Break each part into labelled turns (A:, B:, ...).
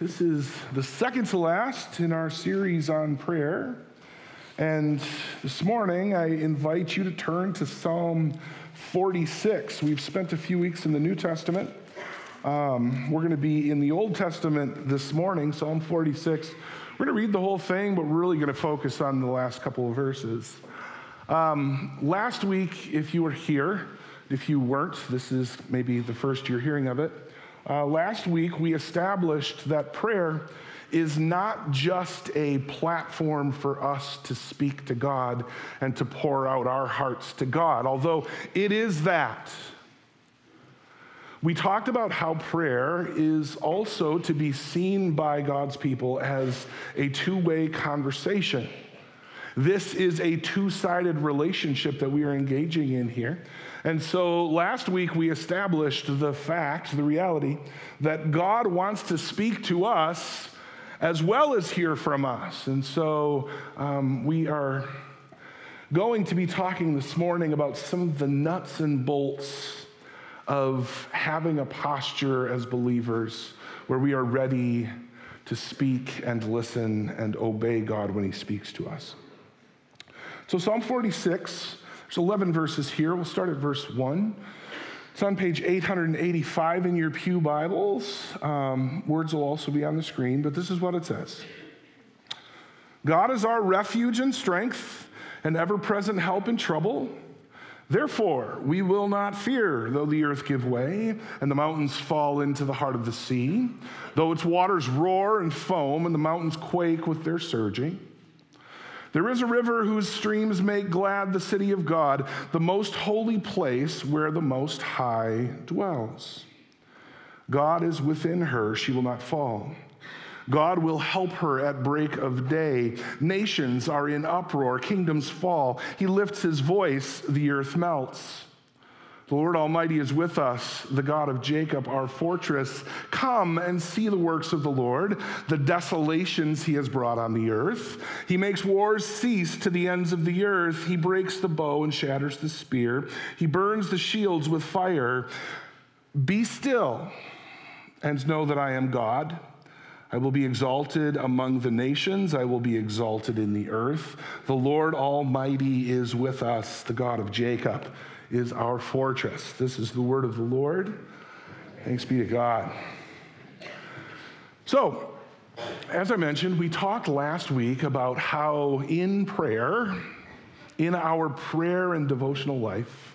A: This is the second to last in our series on prayer. And this morning, I invite you to turn to Psalm 46. We've spent a few weeks in the New Testament. Um, we're going to be in the Old Testament this morning, Psalm 46. We're going to read the whole thing, but we're really going to focus on the last couple of verses. Um, last week, if you were here, if you weren't, this is maybe the first you're hearing of it. Uh, last week, we established that prayer is not just a platform for us to speak to God and to pour out our hearts to God, although it is that. We talked about how prayer is also to be seen by God's people as a two way conversation. This is a two sided relationship that we are engaging in here. And so last week we established the fact, the reality, that God wants to speak to us as well as hear from us. And so um, we are going to be talking this morning about some of the nuts and bolts of having a posture as believers where we are ready to speak and listen and obey God when He speaks to us. So, Psalm 46 there's 11 verses here. We'll start at verse 1. It's on page 885 in your Pew Bibles. Um, words will also be on the screen, but this is what it says God is our refuge and strength, and ever present help in trouble. Therefore, we will not fear, though the earth give way and the mountains fall into the heart of the sea, though its waters roar and foam and the mountains quake with their surging. There is a river whose streams make glad the city of God, the most holy place where the Most High dwells. God is within her, she will not fall. God will help her at break of day. Nations are in uproar, kingdoms fall. He lifts his voice, the earth melts. The Lord Almighty is with us, the God of Jacob, our fortress. Come and see the works of the Lord, the desolations he has brought on the earth. He makes wars cease to the ends of the earth. He breaks the bow and shatters the spear. He burns the shields with fire. Be still and know that I am God. I will be exalted among the nations. I will be exalted in the earth. The Lord Almighty is with us, the God of Jacob is our fortress. This is the word of the Lord. Thanks be to God. So, as I mentioned, we talked last week about how in prayer, in our prayer and devotional life,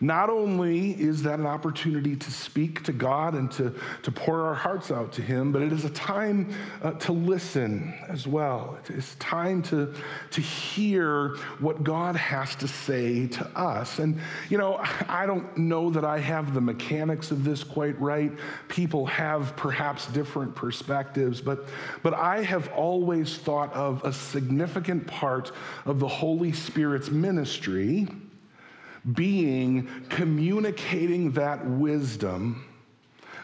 A: not only is that an opportunity to speak to God and to, to pour our hearts out to Him, but it is a time uh, to listen as well. It's time to, to hear what God has to say to us. And, you know, I don't know that I have the mechanics of this quite right. People have perhaps different perspectives, but, but I have always thought of a significant part of the Holy Spirit's ministry being communicating that wisdom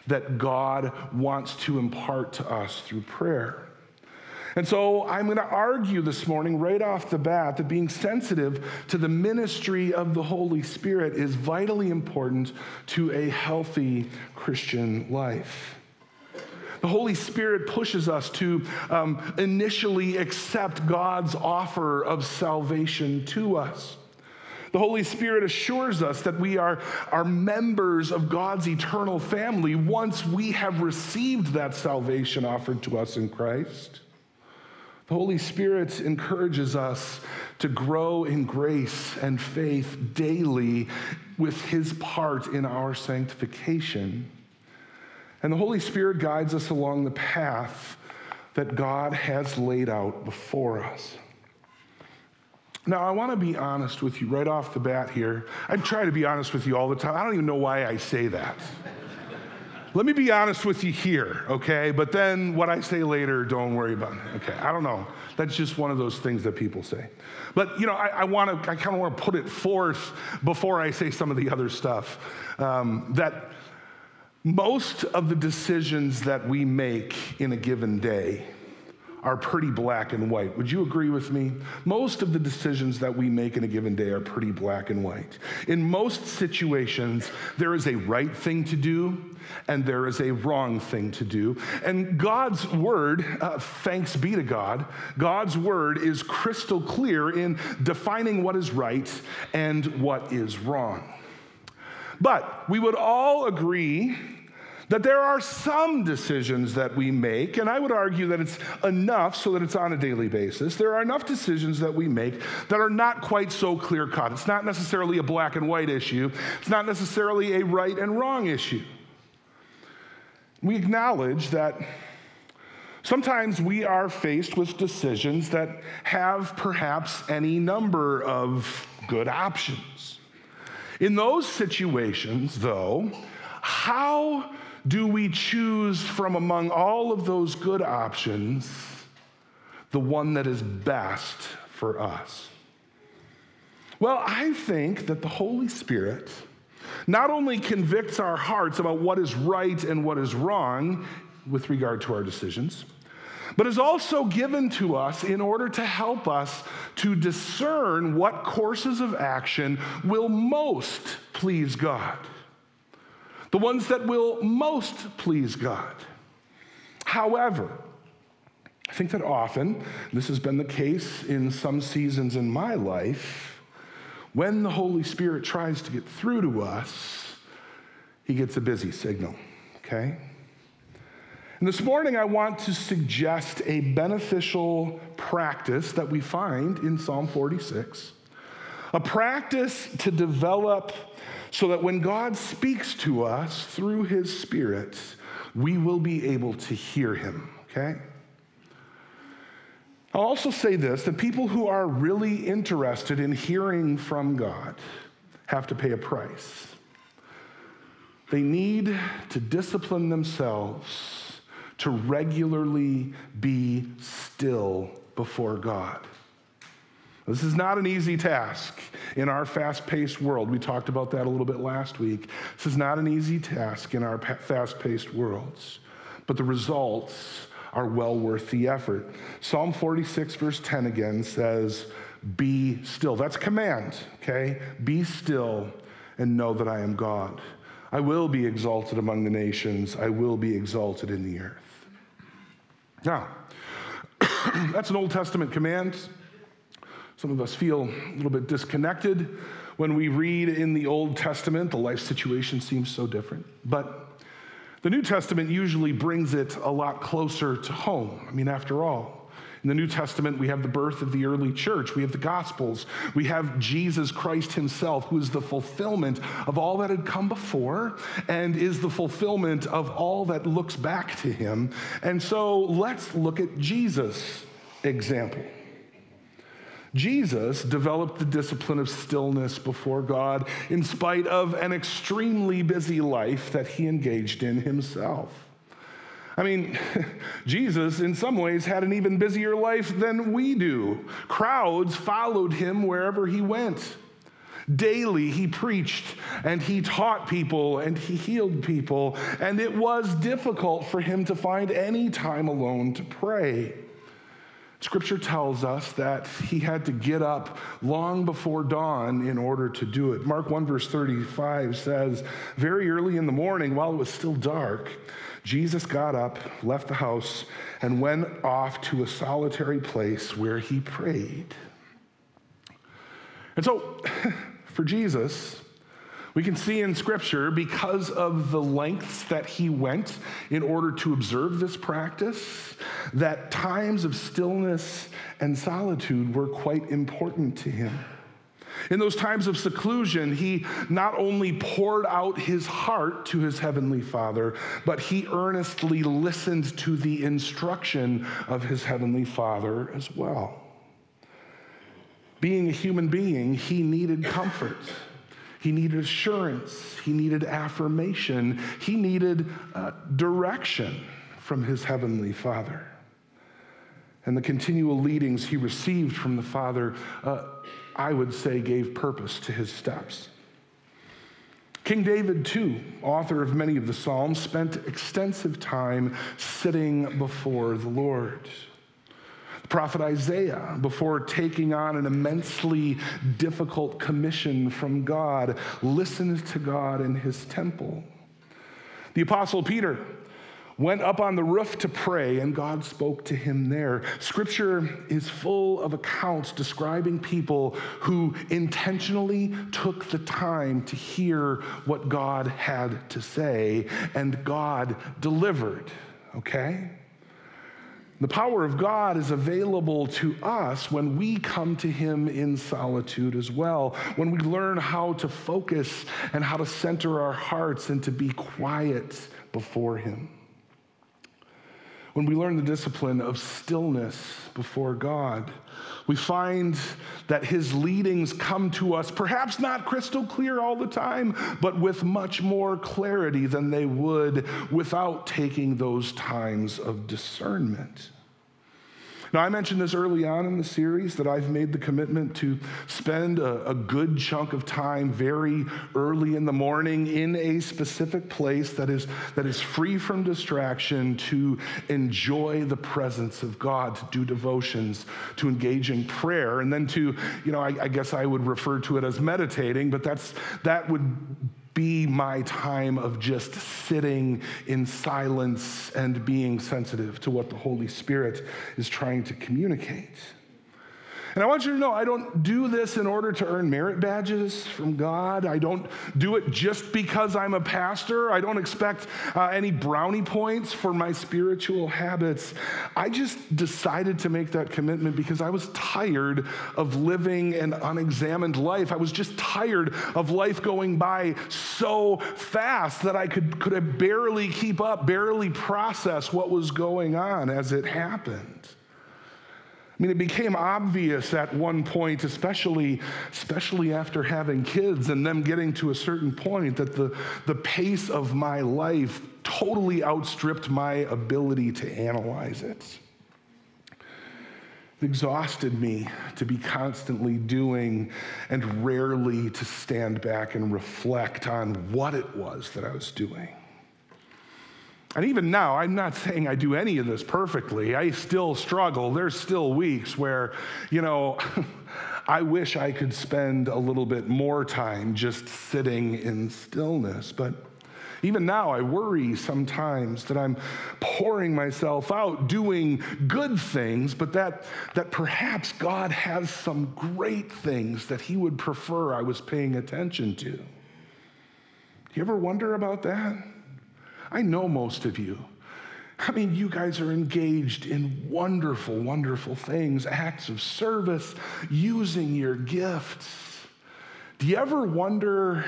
A: that God wants to impart to us through prayer. And so I'm going to argue this morning, right off the bat, that being sensitive to the ministry of the Holy Spirit is vitally important to a healthy Christian life. The Holy Spirit pushes us to um, initially accept God's offer of salvation to us. The Holy Spirit assures us that we are, are members of God's eternal family once we have received that salvation offered to us in Christ. The Holy Spirit encourages us to grow in grace and faith daily with His part in our sanctification. And the Holy Spirit guides us along the path that God has laid out before us. Now, I want to be honest with you right off the bat here. I try to be honest with you all the time. I don't even know why I say that. Let me be honest with you here, okay? But then what I say later, don't worry about it, okay? I don't know. That's just one of those things that people say. But, you know, I, I want to, I kind of want to put it forth before I say some of the other stuff um, that most of the decisions that we make in a given day are pretty black and white. Would you agree with me? Most of the decisions that we make in a given day are pretty black and white. In most situations, there is a right thing to do and there is a wrong thing to do. And God's word, uh, thanks be to God, God's word is crystal clear in defining what is right and what is wrong. But we would all agree that there are some decisions that we make, and I would argue that it's enough so that it's on a daily basis. There are enough decisions that we make that are not quite so clear cut. It's not necessarily a black and white issue, it's not necessarily a right and wrong issue. We acknowledge that sometimes we are faced with decisions that have perhaps any number of good options. In those situations, though, how do we choose from among all of those good options the one that is best for us? Well, I think that the Holy Spirit not only convicts our hearts about what is right and what is wrong with regard to our decisions, but is also given to us in order to help us to discern what courses of action will most please God the ones that will most please God. However, I think that often, this has been the case in some seasons in my life, when the Holy Spirit tries to get through to us, he gets a busy signal, okay? And this morning, I want to suggest a beneficial practice that we find in Psalm 46, a practice to develop so that when God speaks to us through his Spirit, we will be able to hear him, okay? I'll also say this the people who are really interested in hearing from God have to pay a price. They need to discipline themselves to regularly be still before God. This is not an easy task in our fast paced world. We talked about that a little bit last week. This is not an easy task in our fast paced worlds, but the results are well worth the effort. Psalm 46, verse 10 again says, Be still. That's command, okay? Be still and know that I am God. I will be exalted among the nations, I will be exalted in the earth. Now, that's an Old Testament command. Some of us feel a little bit disconnected when we read in the Old Testament. The life situation seems so different. But the New Testament usually brings it a lot closer to home. I mean, after all, in the New Testament, we have the birth of the early church. We have the Gospels. We have Jesus Christ Himself, who is the fulfillment of all that had come before and is the fulfillment of all that looks back to Him. And so let's look at Jesus' example. Jesus developed the discipline of stillness before God in spite of an extremely busy life that he engaged in himself. I mean, Jesus, in some ways, had an even busier life than we do. Crowds followed him wherever he went. Daily, he preached and he taught people and he healed people, and it was difficult for him to find any time alone to pray. Scripture tells us that he had to get up long before dawn in order to do it. Mark 1, verse 35 says, Very early in the morning, while it was still dark, Jesus got up, left the house, and went off to a solitary place where he prayed. And so, for Jesus, we can see in Scripture, because of the lengths that he went in order to observe this practice, that times of stillness and solitude were quite important to him. In those times of seclusion, he not only poured out his heart to his heavenly Father, but he earnestly listened to the instruction of his heavenly Father as well. Being a human being, he needed comfort. He needed assurance. He needed affirmation. He needed uh, direction from his heavenly Father. And the continual leadings he received from the Father, uh, I would say, gave purpose to his steps. King David, too, author of many of the Psalms, spent extensive time sitting before the Lord. Prophet Isaiah before taking on an immensely difficult commission from God, listened to God in his temple. The apostle Peter went up on the roof to pray, and God spoke to him there. Scripture is full of accounts describing people who intentionally took the time to hear what God had to say, and God delivered, okay? The power of God is available to us when we come to Him in solitude as well, when we learn how to focus and how to center our hearts and to be quiet before Him when we learn the discipline of stillness before God, we find that His leadings come to us, perhaps not crystal clear all the time, but with much more clarity than they would without taking those times of discernment. Now, I mentioned this early on in the series that I've made the commitment to spend a, a, good chunk of time very early in the morning in a specific place that is, that is free from distraction to enjoy the presence of God, to do devotions, to engage in prayer, and then to, you know, I, I guess I would refer to it as meditating, but that's, that would be my time of just sitting in silence and being sensitive to what the Holy Spirit is trying to communicate. And I want you to know I don't do this in order to earn merit badges from God. I don't do it just because I'm a pastor. I don't expect uh, any brownie points for my spiritual habits. I just decided to make that commitment because I was tired of living an unexamined life. I was just tired of life going by so fast that I could, could barely keep up, barely process what was going on as it happened. I mean, it became obvious at one point, especially, especially after having kids and them getting to a certain point, that the, the pace of my life totally outstripped my ability to analyze it. It exhausted me to be constantly doing and rarely to stand back and reflect on what it was that I was doing. And even now, I'm not saying I do any of this perfectly. I still struggle. There's still weeks where, you know, I wish I could spend a little bit more time just sitting in stillness. But even now, I worry sometimes that I'm pouring myself out doing good things, but that, that perhaps God has some great things that He would prefer I was paying attention to. Do you ever wonder about that? I know most of you. I mean, you guys are engaged in wonderful, wonderful things, acts of service, using your gifts. Do you ever wonder?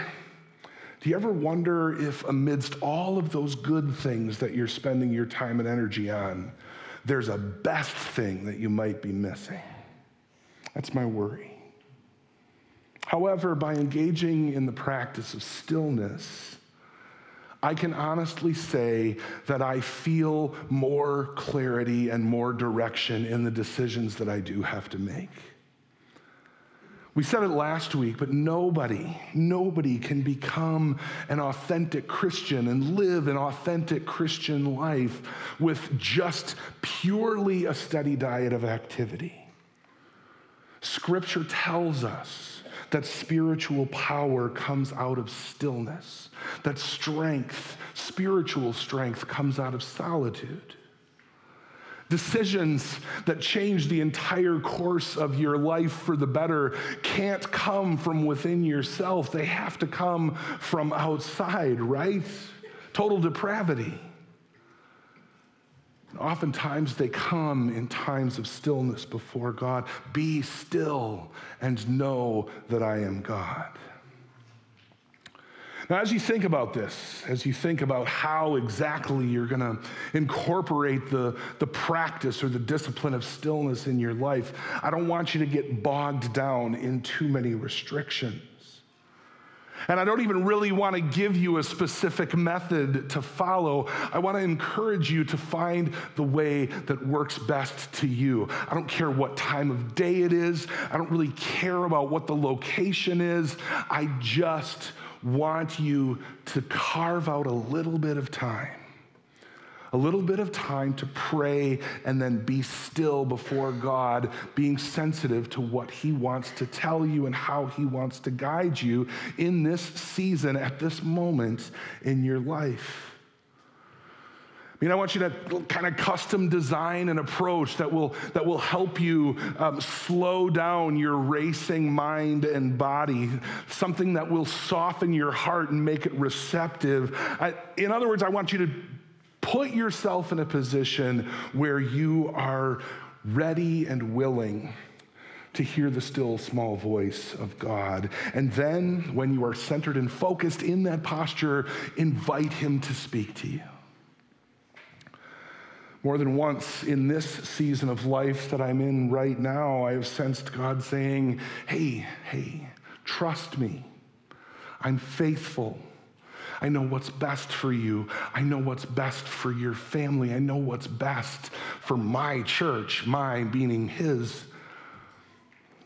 A: Do you ever wonder if, amidst all of those good things that you're spending your time and energy on, there's a best thing that you might be missing? That's my worry. However, by engaging in the practice of stillness, I can honestly say that I feel more clarity and more direction in the decisions that I do have to make. We said it last week, but nobody, nobody can become an authentic Christian and live an authentic Christian life with just purely a steady diet of activity. Scripture tells us that spiritual power comes out of stillness, that strength, spiritual strength, comes out of solitude. Decisions that change the entire course of your life for the better can't come from within yourself. They have to come from outside, right? Total depravity. Oftentimes they come in times of stillness before God. Be still and know that I am God. Now, as you think about this, as you think about how exactly you're going to incorporate the, the practice or the discipline of stillness in your life, I don't want you to get bogged down in too many restrictions. And I don't even really want to give you a specific method to follow. I want to encourage you to find the way that works best to you. I don't care what time of day it is, I don't really care about what the location is. I just want you to carve out a little bit of time a little bit of time to pray and then be still before God, being sensitive to what He wants to tell you and how He wants to guide you in this season, at this moment in your life. I mean, I want you to kind of custom design an approach that will, that will help you um, slow down your racing mind and body, something that will soften your heart and make it receptive. I, in other words, I want you to Put yourself in a position where you are ready and willing to hear the still small voice of God. And then, when you are centered and focused in that posture, invite Him to speak to you. More than once in this season of life that I'm in right now, I have sensed God saying, Hey, hey, trust me. I'm faithful. I know what's best for you. I know what's best for your family. I know what's best for my church, my meaning his.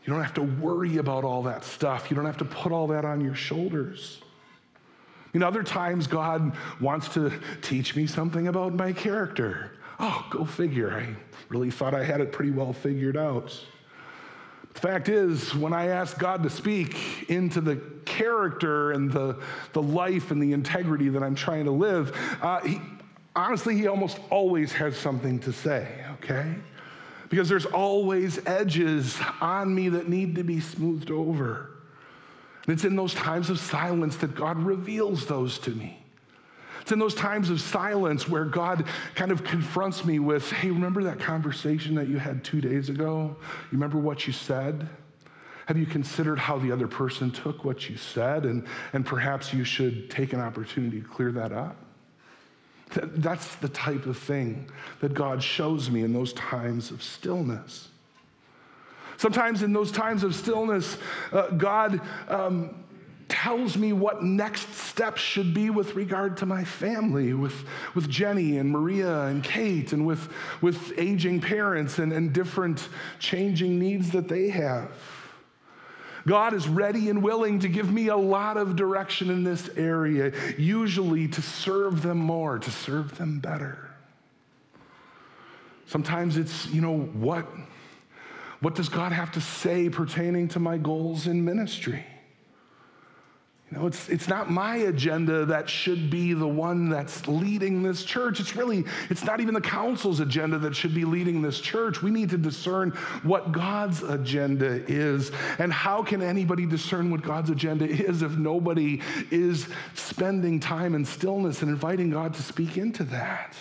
A: You don't have to worry about all that stuff. You don't have to put all that on your shoulders. You know, other times God wants to teach me something about my character. Oh, go figure. I really thought I had it pretty well figured out. The fact is, when I ask God to speak into the character and the, the life and the integrity that I'm trying to live, uh, he, honestly, He almost always has something to say, okay? Because there's always edges on me that need to be smoothed over. And it's in those times of silence that God reveals those to me. It's in those times of silence where God kind of confronts me with, hey, remember that conversation that you had two days ago? You remember what you said? Have you considered how the other person took what you said? And, and perhaps you should take an opportunity to clear that up. That's the type of thing that God shows me in those times of stillness. Sometimes in those times of stillness, uh, God um, tells me what next steps should be with regard to my family, with, with Jenny and Maria and Kate, and with, with aging parents and, and different changing needs that they have. God is ready and willing to give me a lot of direction in this area, usually to serve them more, to serve them better. Sometimes it's, you know, what, what does God have to say pertaining to my goals in ministry? You know, it's, it's not my agenda that should be the one that's leading this church. It's really, it's not even the council's agenda that should be leading this church. We need to discern what God's agenda is. And how can anybody discern what God's agenda is if nobody is spending time in stillness and inviting God to speak into that?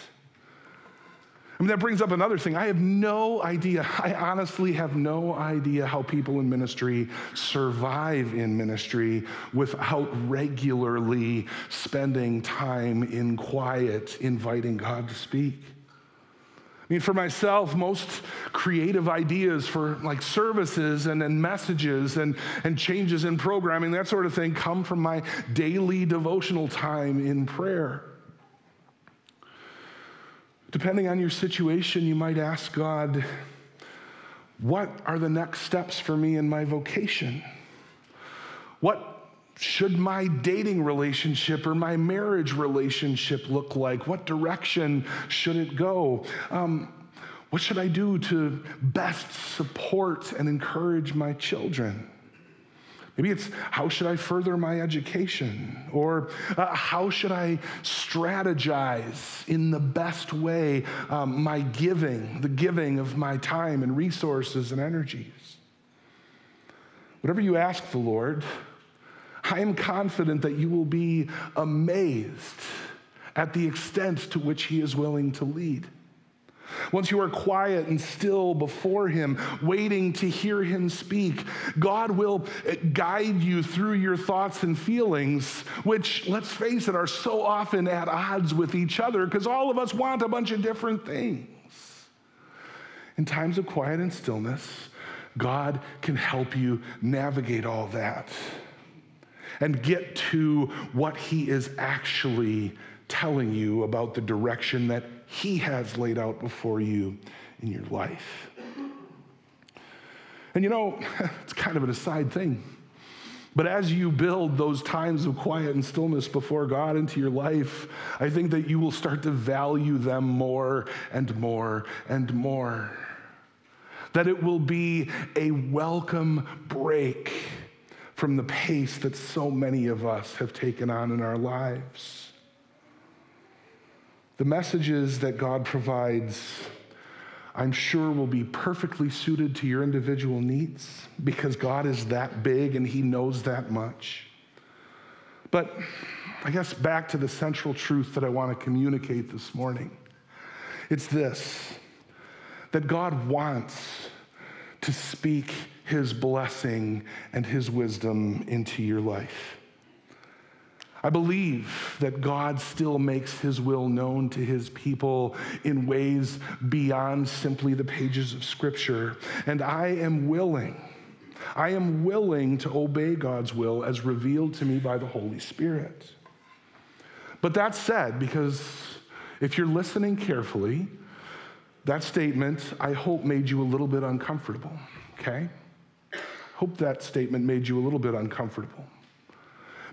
A: I mean, that brings up another thing. I have no idea, I honestly have no idea how people in ministry survive in ministry without regularly spending time in quiet, inviting God to speak. I mean, for myself, most creative ideas for like services and, and messages and, and changes in programming, that sort of thing, come from my daily devotional time in prayer. Depending on your situation, you might ask God, What are the next steps for me in my vocation? What should my dating relationship or my marriage relationship look like? What direction should it go? Um, what should I do to best support and encourage my children? Maybe it's how should I further my education? Or uh, how should I strategize in the best way um, my giving, the giving of my time and resources and energies? Whatever you ask the Lord, I am confident that you will be amazed at the extent to which He is willing to lead. Once you are quiet and still before Him, waiting to hear Him speak, God will eh, guide you through your thoughts and feelings, which, let's face it, are so often at odds with each other because all of us want a bunch of different things. In times of quiet and stillness, God can help you navigate all that and get to what He is actually telling you about the direction that He has laid out before you in your life. And you know, it's kind of an aside thing. But as you build those times of quiet and stillness before God into your life, I think that you will start to value them more and more and more. That it will be a welcome break from the pace that so many of us have taken on in our lives. The messages that God provides I'm sure will be perfectly suited to your individual needs because God is that big and He knows that much. But I guess back to the central truth that I want to communicate this morning it's this that God wants to speak His blessing and His wisdom into your life. I believe that God still makes his will known to his people in ways beyond simply the pages of Scripture. And I am willing, I am willing to obey God's will as revealed to me by the Holy Spirit. But that said, because if you're listening carefully, that statement, I hope, made you a little bit uncomfortable, okay? Hope that statement made you a little bit uncomfortable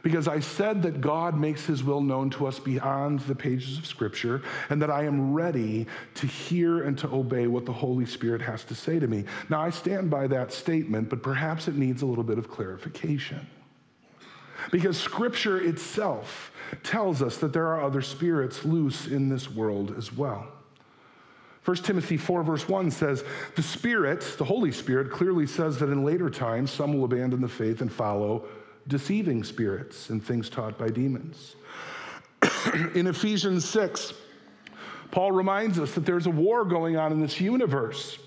A: because I said that God makes his will known to us beyond the pages of Scripture, and that I am ready to hear and to obey what the Holy Spirit has to say to me. Now, I stand by that statement, but perhaps it needs a little bit of clarification. Because Scripture itself tells us that there are other spirits loose in this world as well. 1 Timothy 4, verse 1 says, The Spirit, the Holy Spirit, clearly says that in later times some will abandon the faith and follow deceiving spirits and things taught by demons. in Ephesians 6, Paul reminds us that there's a war going on in this universe.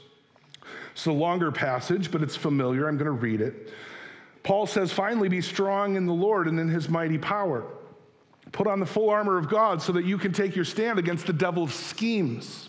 A: It's a longer passage, but it's familiar. I'm going to read it. Paul says, Finally, be strong in the Lord and in his mighty power. Put on the full armor of God so that you can take your stand against the devil's schemes.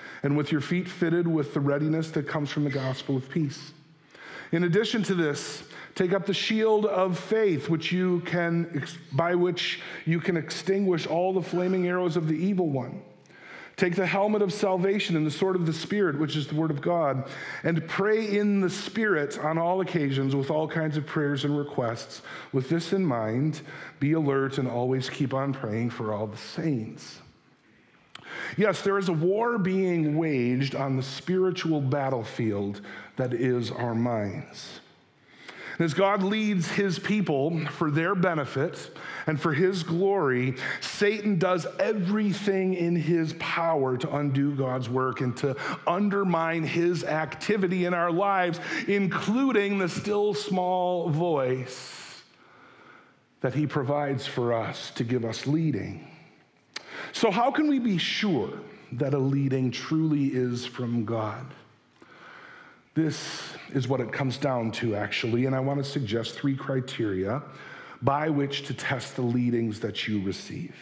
A: and with your feet fitted with the readiness that comes from the gospel of peace. In addition to this, take up the shield of faith which you can by which you can extinguish all the flaming arrows of the evil one. Take the helmet of salvation and the sword of the Spirit, which is the Word of God, and pray in the Spirit on all occasions with all kinds of prayers and requests. With this in mind, be alert and always keep on praying for all the saints. Yes, there is a war being waged on the spiritual battlefield that is our minds. As God leads his people for their benefit and for his glory, Satan does everything in his power to undo God's work and to undermine his activity in our lives, including the still small voice that he provides for us to give us leading. So, how can we be sure that a leading truly is from God? This is what it comes down to, actually, and I want to suggest three criteria by which to test the leadings that you receive.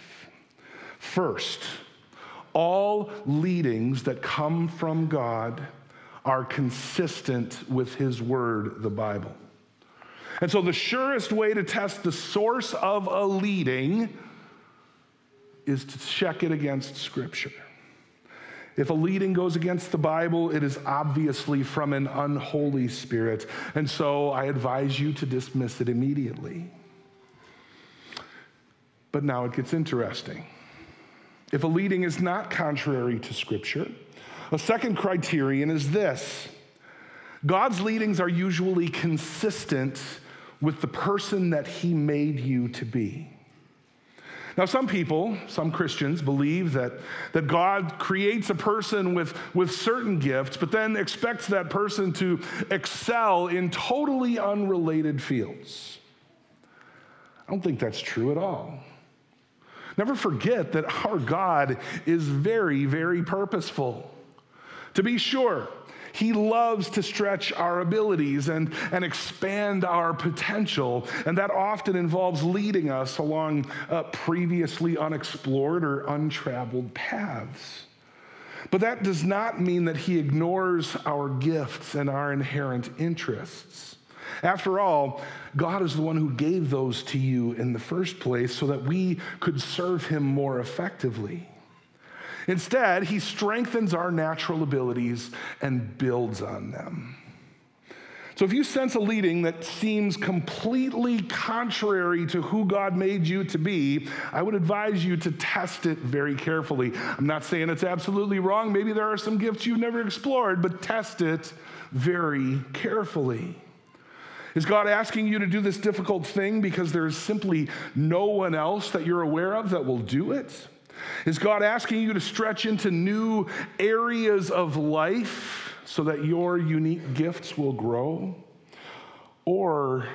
A: First, all leadings that come from God are consistent with His Word, the Bible. And so, the surest way to test the source of a leading is to check it against Scripture. If a leading goes against the Bible, it is obviously from an unholy spirit. And so I advise you to dismiss it immediately. But now it gets interesting. If a leading is not contrary to Scripture, a second criterion is this God's leadings are usually consistent with the person that He made you to be. Now, some people, some Christians, believe that, that God creates a person with, with certain gifts, but then expects that person to excel in totally unrelated fields. I don't think that's true at all. Never forget that our God is very, very purposeful. To be sure, He loves to stretch our abilities and, and expand our potential, and that often involves leading us along uh, previously unexplored or untraveled paths. But that does not mean that He ignores our gifts and our inherent interests. After all, God is the one who gave those to you in the first place so that we could serve Him more effectively. Instead, he strengthens our natural abilities and builds on them. So, if you sense a leading that seems completely contrary to who God made you to be, I would advise you to test it very carefully. I'm not saying it's absolutely wrong. Maybe there are some gifts you've never explored, but test it very carefully. Is God asking you to do this difficult thing because there is simply no one else that you're aware of that will do it? Is God asking you to stretch into new areas of life so that your unique gifts will grow? Or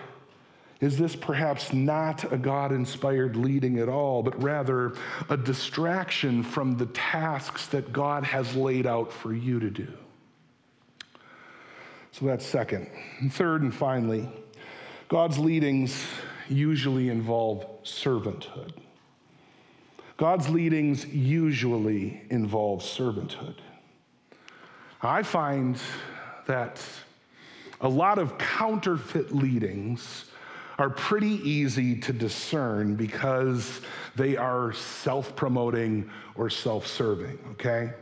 A: is this perhaps not a God inspired leading at all, but rather a distraction from the tasks that God has laid out for you to do? So that's second. And third and finally, God's leadings usually involve servanthood. God's leadings usually involve servanthood. I find that a lot of counterfeit leadings are pretty easy to discern because they are self promoting or self serving, okay?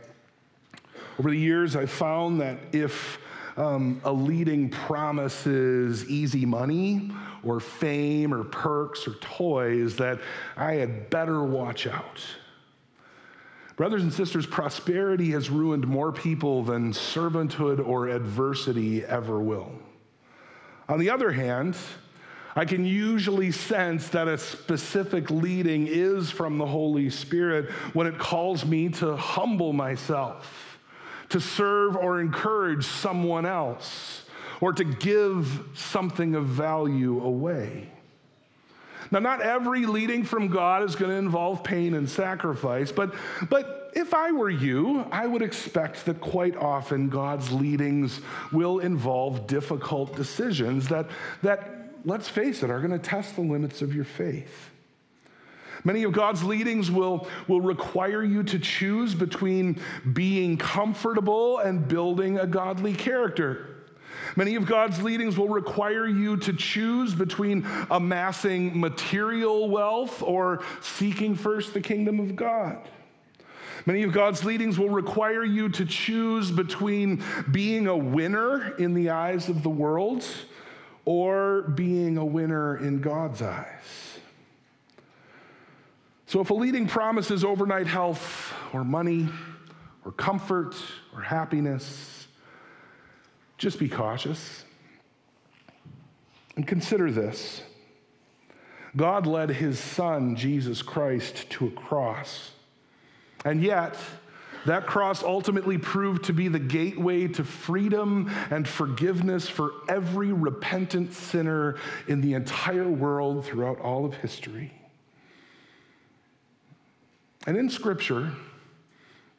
A: Over the years, I've found that if um, a leading promises easy money or fame or perks or toys, that I had better watch out. Brothers and sisters, prosperity has ruined more people than servanthood or adversity ever will. On the other hand, I can usually sense that a specific leading is from the Holy Spirit when it calls me to humble myself to serve or encourage someone else, or to give something of value away. Now, not every leading from God is going to involve pain and sacrifice, but, but if I were you, I would expect that quite often God's leadings will involve difficult decisions that, that let's face it, are going to test the limits of your faith. Many of God's leadings will, will require you to choose between being comfortable and building a godly character. Many of God's leadings will require you to choose between amassing material wealth or seeking first the kingdom of God. Many of God's leadings will require you to choose between being a winner in the eyes of the world or being a winner in God's eyes. So, if a leading promises overnight health or money or comfort or happiness, just be cautious. And consider this God led his son, Jesus Christ, to a cross. And yet, that cross ultimately proved to be the gateway to freedom and forgiveness for every repentant sinner in the entire world throughout all of history. And in Scripture,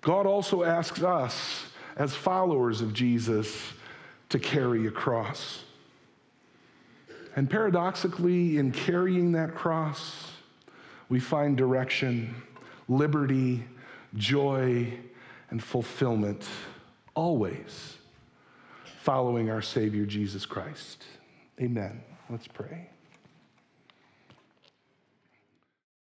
A: God also asks us, as followers of Jesus, to carry a cross. And paradoxically, in carrying that cross, we find direction, liberty, joy, and fulfillment, always following our Savior Jesus Christ. Amen. Let's pray.